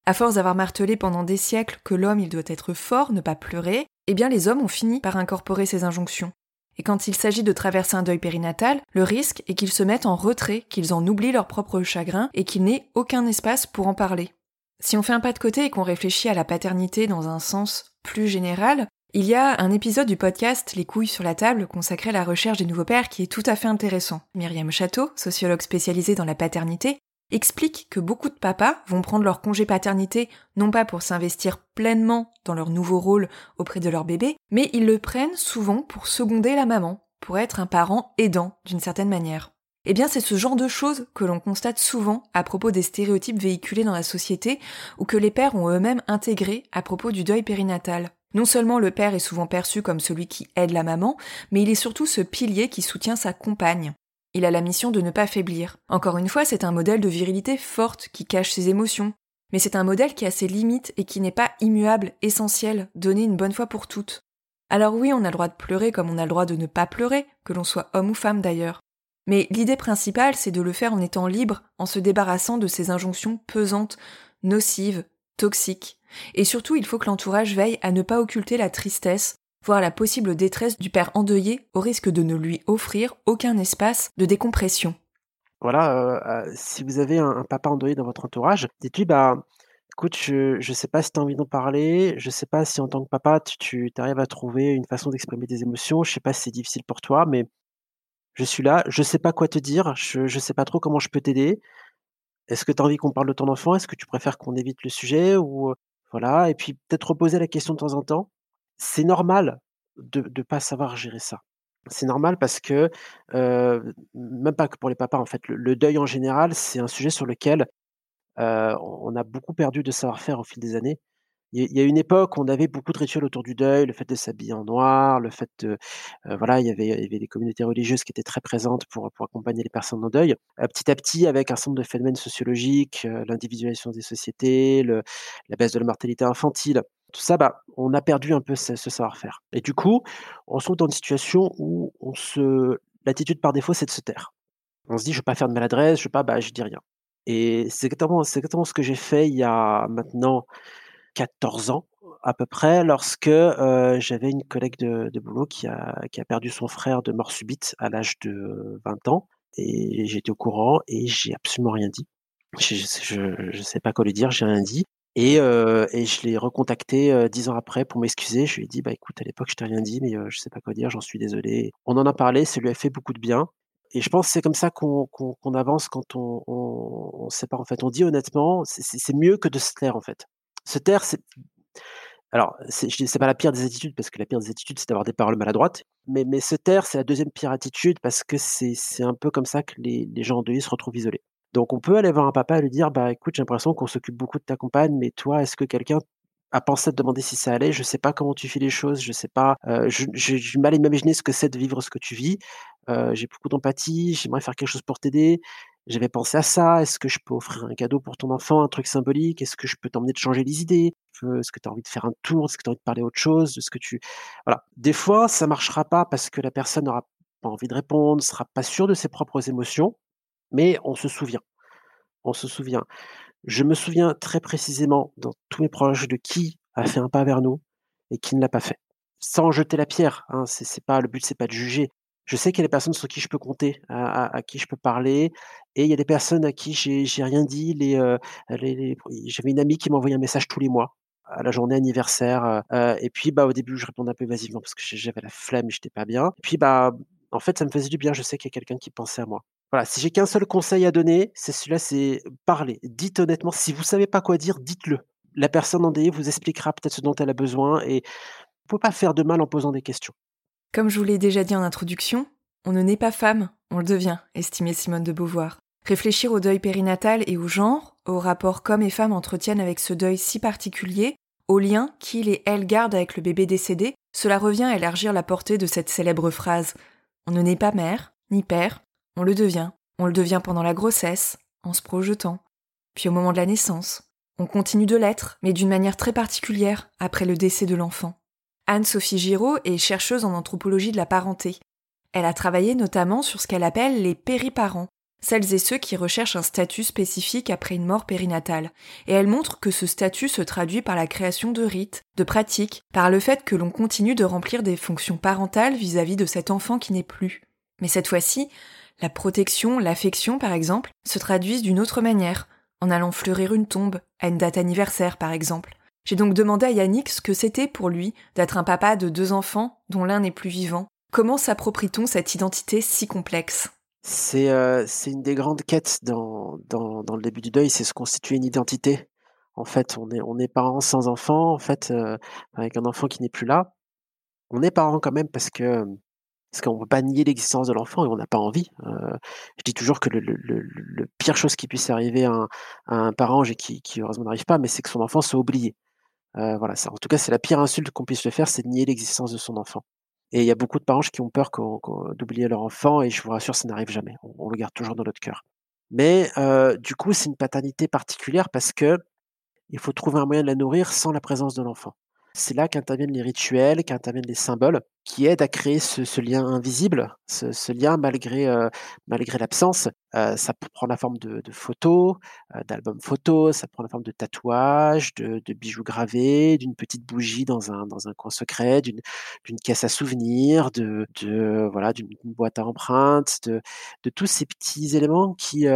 À force d'avoir martelé pendant des siècles que l'homme, il doit être fort, ne pas pleurer, eh bien les hommes ont fini par incorporer ces injonctions. Et quand il s'agit de traverser un deuil périnatal, le risque est qu'ils se mettent en retrait, qu'ils en oublient leur propre chagrin et qu'ils n'aient aucun espace pour en parler. Si on fait un pas de côté et qu'on réfléchit à la paternité dans un sens plus général, il y a un épisode du podcast Les couilles sur la table consacré à la recherche des nouveaux pères qui est tout à fait intéressant. Myriam Château, sociologue spécialisée dans la paternité, explique que beaucoup de papas vont prendre leur congé paternité non pas pour s'investir pleinement dans leur nouveau rôle auprès de leur bébé, mais ils le prennent souvent pour seconder la maman, pour être un parent aidant d'une certaine manière. Eh bien, c'est ce genre de choses que l'on constate souvent à propos des stéréotypes véhiculés dans la société ou que les pères ont eux-mêmes intégrés à propos du deuil périnatal. Non seulement le père est souvent perçu comme celui qui aide la maman, mais il est surtout ce pilier qui soutient sa compagne. Il a la mission de ne pas faiblir. Encore une fois, c'est un modèle de virilité forte qui cache ses émotions. Mais c'est un modèle qui a ses limites et qui n'est pas immuable, essentiel, donné une bonne fois pour toutes. Alors oui, on a le droit de pleurer comme on a le droit de ne pas pleurer, que l'on soit homme ou femme d'ailleurs. Mais l'idée principale, c'est de le faire en étant libre, en se débarrassant de ces injonctions pesantes, nocives, toxiques. Et surtout, il faut que l'entourage veille à ne pas occulter la tristesse, voire la possible détresse du père endeuillé au risque de ne lui offrir aucun espace de décompression. Voilà, euh, euh, si vous avez un, papa endeuillé dans votre entourage, dites-lui, bah, écoute, je ne sais pas si tu as envie d'en parler, je ne sais pas si en tant que papa, tu, arrives à trouver une façon d'exprimer des émotions, je ne sais pas si c'est difficile pour toi, mais je suis là, je ne sais pas quoi te dire, je ne sais pas trop comment je peux t'aider. Est-ce que tu as envie qu'on parle de ton enfant? Est-ce que tu préfères qu'on évite le sujet ou voilà Et puis peut-être reposer la question de temps en temps c'est normal de ne pas savoir gérer ça. C'est normal parce que, même pas que pour les papas, en fait, le, deuil en général, c'est un sujet sur lequel on a beaucoup perdu de savoir-faire au fil des années. Il y a une époque où on avait beaucoup de rituels autour du deuil, le fait de s'habiller en noir, le fait de, voilà, il y avait, des communautés religieuses qui étaient très présentes pour, accompagner les personnes en deuil. petit à petit, avec un certain nombre de phénomènes sociologiques, l'individualisation des sociétés, la baisse de la mortalité infantile, tout ça, bah, on a perdu un peu ce, savoir-faire. Et du coup, on se trouve dans une situation où on se, l'attitude par défaut, c'est de se taire. On se dit, je ne veux pas faire de maladresse, je ne pas, bah, je dis rien. Et c'est exactement, exactement ce que j'ai fait il y a maintenant 14 ans à peu près, lorsque euh, j'avais une collègue de, boulot qui a, qui a perdu son frère de mort subite à l'âge de 20 ans. Et j'étais au courant et j'ai absolument rien dit. Je ne sais pas quoi lui dire, j'ai rien dit. Et, euh, et je l'ai recontacté euh, dix ans après pour m'excuser. Je lui ai dit, bah écoute, à l'époque, je t'ai rien dit, mais euh, je sais pas quoi dire, j'en suis désolé. On en a parlé, ça lui a fait beaucoup de bien. Et je pense que c'est comme ça qu'on qu'on avance quand on, on, on sait pas. En fait, on dit honnêtement, c'est mieux que de se taire en fait. Se taire, c'est alors, c'est pas la pire des attitudes, parce que la pire des attitudes, c'est d'avoir des paroles maladroites. Mais, mais se taire, c'est la deuxième pire attitude, parce que c'est un peu comme ça que les, les gens endeuillés se retrouvent isolés. Donc on peut aller voir un papa et lui dire «Bah écoute, j'ai l'impression qu'on s'occupe beaucoup de ta compagne, mais toi, est-ce que quelqu'un a pensé à te demander si ça allait? Je sais pas comment tu fais les choses, je sais pas, j'ai du mal à m'imaginer ce que c'est de vivre ce que tu vis. j'ai beaucoup d'empathie, j'aimerais faire quelque chose pour t'aider. J'avais pensé à ça, est-ce que je peux offrir un cadeau pour ton enfant, un truc symbolique? Est-ce que je peux t'emmener de changer les idées? est-ce que tu as envie de faire un tour? Est-ce que tu as envie de parler autre chose? Est-ce que tu voilà. Des fois, ça marchera pas parce que la personne n'aura pas envie de répondre, sera pas sûre de ses propres émotions mais on se souvient. On se souvient. Je me souviens très précisément dans tous mes proches de qui a fait un pas vers nous et qui ne l'a pas fait. Sans jeter la pierre, hein, c'est pas le but, c'est pas de juger. Je sais qu'il y a des personnes sur qui je peux compter, à, qui je peux parler, et il y a des personnes à qui j'ai rien dit. Euh, j'avais une amie qui m'envoyait un message tous les mois à la journée anniversaire, euh, euh, et puis bah au début je répondais un peu évasivement parce que j'avais la flemme, j'étais pas bien. Et puis bah en fait ça me faisait du bien. Je sais qu'il y a quelqu'un qui pensait à moi. Voilà, si j'ai qu'un seul conseil à donner, c'est celui-là, c'est parler. Dites honnêtement. Si vous savez pas quoi dire, dites-le. La personne endeuillée vous expliquera peut-être ce dont elle a besoin et vous pouvez pas faire de mal en posant des questions. Comme je vous l'ai déjà dit en introduction, on ne naît pas femme, on le devient, estimait Simone de Beauvoir. Réfléchir au deuil périnatal et au genre, au rapport qu'hommes et femmes entretiennent avec ce deuil si particulier, au lien qu'il et elle gardent avec le bébé décédé, cela revient à élargir la portée de cette célèbre phrase. On ne naît pas mère, ni père, on le devient. On le devient pendant la grossesse, en se projetant, puis au moment de la naissance. On continue de l'être, mais d'une manière très particulière, après le décès de l'enfant. Anne-Sophie Giraud est chercheuse en anthropologie de la parenté. Elle a travaillé notamment sur ce qu'elle appelle les périparents, celles et ceux qui recherchent un statut spécifique après une mort périnatale, et elle montre que ce statut se traduit par la création de rites, de pratiques, par le fait que l'on continue de remplir des fonctions parentales vis-à-vis de cet enfant qui n'est plus. Mais cette fois-ci, la protection, l'affection par exemple, se traduisent d'une autre manière, en allant fleurir une tombe, à une date anniversaire par exemple. J'ai donc demandé à Yannick ce que c'était pour lui d'être un papa de deux enfants dont l'un n'est plus vivant. Comment s'approprie-t-on cette identité si complexe? C'est, euh, c'est une des grandes quêtes dans, le début du deuil, c'est se constituer une identité. En fait, on est, on est parents sans enfant, en fait, euh, avec un enfant qui n'est plus là. On est parents quand même parce que parce qu'on ne peut pas nier l'existence de l'enfant et on n'a pas envie. Euh, je dis toujours que le, pire chose qui puisse arriver à un, parent et qui, heureusement n'arrive pas, mais c'est que son enfant soit oublié. Euh, voilà, en tout cas, c'est la pire insulte qu'on puisse le faire, c'est de nier l'existence de son enfant. Et il y a beaucoup de parents qui ont peur d'oublier leur enfant, et je vous rassure, ça n'arrive jamais. On, le garde toujours dans notre cœur. Mais euh, du coup, c'est une paternité particulière parce que il faut trouver un moyen de la nourrir sans la présence de l'enfant. C'est là qu'interviennent les rituels, qu'interviennent les symboles, qui aident à créer ce, lien invisible, ce, lien malgré, euh, malgré l'absence. Euh, ça prend la forme de, photos, euh, d'albums photos, ça prend la forme de tatouages, de, bijoux gravés, d'une petite bougie dans un, dans un coin secret, d'une, caisse à souvenirs, de, voilà, d'une boîte à empreintes, de, tous ces petits éléments qui,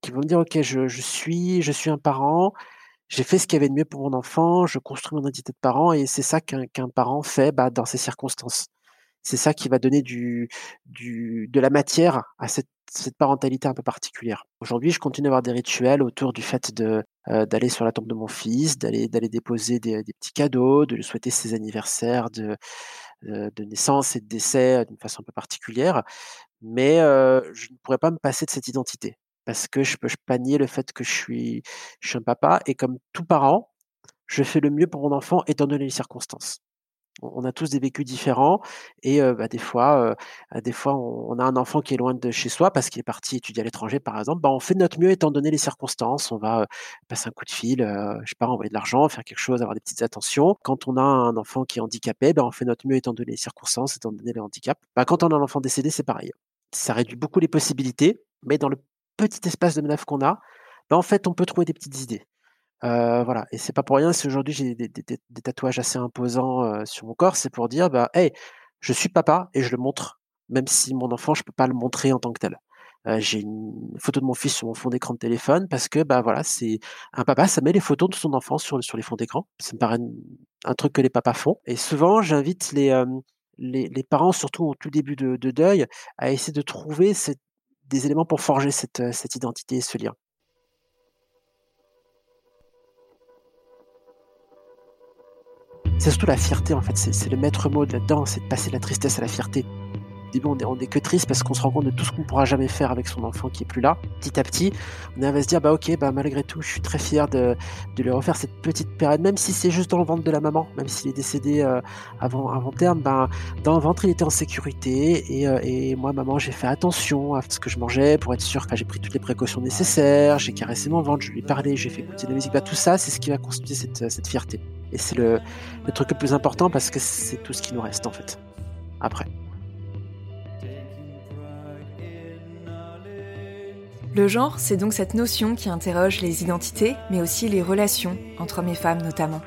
qui vont me dire, OK, je, suis, je suis un parent, j'ai fait ce qu'il y avait de mieux pour mon enfant, je construis mon identité de parent et c'est ça qu'un parent fait bah, dans ces circonstances. C'est ça qui va donner du, du, de la matière à cette, cette parentalité un peu particulière. Aujourd'hui, je continue à avoir des rituels autour du fait euh, d'aller sur la tombe de mon fils, d'aller déposer des, des, petits cadeaux, de lui souhaiter ses anniversaires de, euh, de naissance et de décès d'une façon un peu particulière. Mais euh, je ne pourrais pas me passer de cette identité parce que je peux pas nier le fait que je suis, je suis un papa et comme tout parent, je fais le mieux pour mon enfant étant donné les circonstances. On a tous des vécus différents et bah, des fois, des fois, on a un enfant qui est loin de chez soi parce qu'il est parti étudier à l'étranger, par exemple. Bah, on fait de notre mieux étant donné les circonstances. On va passer un coup de fil, je sais pas, envoyer de l'argent, faire quelque chose, avoir des petites attentions. Quand on a un enfant qui est handicapé, bah, on fait notre mieux étant donné les circonstances, étant donné les handicaps. Bah, quand on a un enfant décédé, c'est pareil. Ça réduit beaucoup les possibilités, mais dans le petit espace de manœuvre qu'on a, ben, en fait, on peut trouver des petites idées. Euh, voilà, et c'est pas pour rien si aujourd'hui j'ai des, tatouages assez imposants euh, sur mon corps, c'est pour dire, bah, hey, je suis papa et je le montre, même si mon enfant, je peux pas le montrer en tant que tel. Euh, j'ai une photo de mon fils sur mon fond d'écran de téléphone parce que bah voilà, c'est un papa, ça met les photos de son enfant sur, sur les fonds d'écran. Ça me paraît un truc que les papas font. Et souvent, j'invite les, parents, surtout au tout début de, de deuil, à essayer de trouver cette des éléments pour forger cette, euh, identité ce lien. C'est surtout la fierté en fait, c'est le maître mot là-dedans, c'est de passer de la tristesse à la fierté début, on est, que triste parce qu'on se rend compte de tout ce qu'on pourra jamais faire avec son enfant qui est plus là. Petit à petit, on va se dire, bah ok, bah malgré tout, je suis très fier de, lui refaire cette petite période, même si c'est juste dans le ventre de la maman, même s'il est décédé euh, avant, avant terme, bah, dans le ventre, il était en sécurité et, euh, et moi, maman, j'ai fait attention à ce que je mangeais pour être sûr que j'ai pris toutes les précautions nécessaires, j'ai caressé mon ventre, je lui ai parlé, j'ai fait écouter de la musique, bah tout ça, c'est ce qui va constituer cette, cette fierté. Et c'est le truc le plus important parce que c'est tout ce qui nous reste en fait. Après. Le genre, c'est donc cette notion qui interroge les identités, mais aussi les relations, entre hommes et femmes notamment.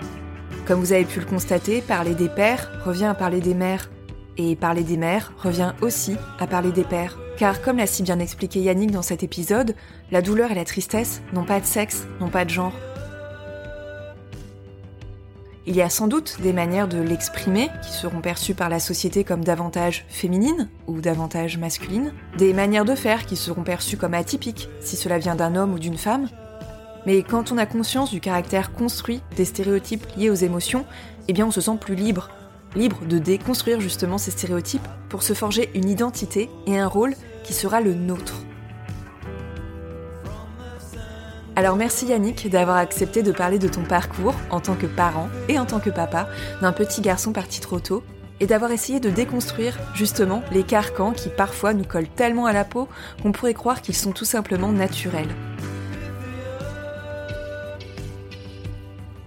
Comme vous avez pu le constater, parler des pères revient à parler des mères, et parler des mères revient aussi à parler des pères. Car comme l'a si bien expliqué Yannick dans cet épisode, la douleur et la tristesse n'ont pas de sexe, n'ont pas de genre. Il y a sans doute des manières de l'exprimer qui seront perçues par la société comme davantage féminines ou davantage masculines, des manières de faire qui seront perçues comme atypiques si cela vient d'un homme ou d'une femme. Mais quand on a conscience du caractère construit des stéréotypes liés aux émotions, eh bien on se sent plus libre, libre de déconstruire justement ces stéréotypes pour se forger une identité et un rôle qui sera le nôtre. Alors merci Yannick d'avoir accepté de parler de ton parcours en tant que parent et en tant que papa d'un petit garçon parti trop tôt et d'avoir essayé de déconstruire justement les carcans qui parfois nous collent tellement à la peau qu'on pourrait croire qu'ils sont tout simplement naturels.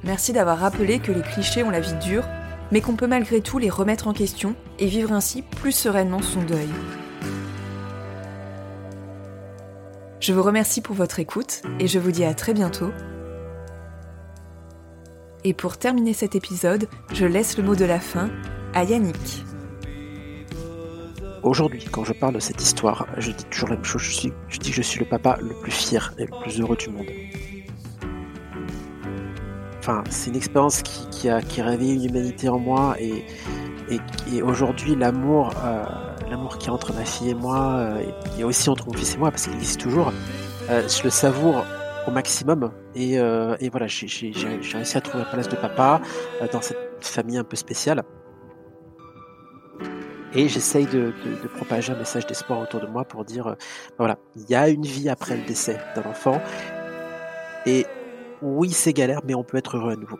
Merci d'avoir rappelé que les clichés ont la vie dure, mais qu'on peut malgré tout les remettre en question et vivre ainsi plus sereinement son deuil. Je vous remercie pour votre écoute et je vous dis à très bientôt. Et pour terminer cet épisode, je laisse le mot de la fin à Yannick. Aujourd'hui, quand je parle de cette histoire, je dis toujours la même chose, je, dis que je suis le papa le plus fier et le plus heureux du monde. Enfin, c'est une expérience qui, a qui réveillé une en moi et, et, aujourd'hui l'amour euh, l'amour qui entre ma fille et moi, euh, et aussi entre mon fils et moi, parce qu'il existe toujours, euh, je le savoure au maximum. Et, euh, voilà, j'ai réussi à trouver la place de papa dans cette famille un peu spéciale. Et j'essaye de, propager un message d'espoir autour de moi pour dire, ben voilà, il y a une vie après le décès d'un enfant. Et oui, c'est galère, mais on peut être heureux à nouveau.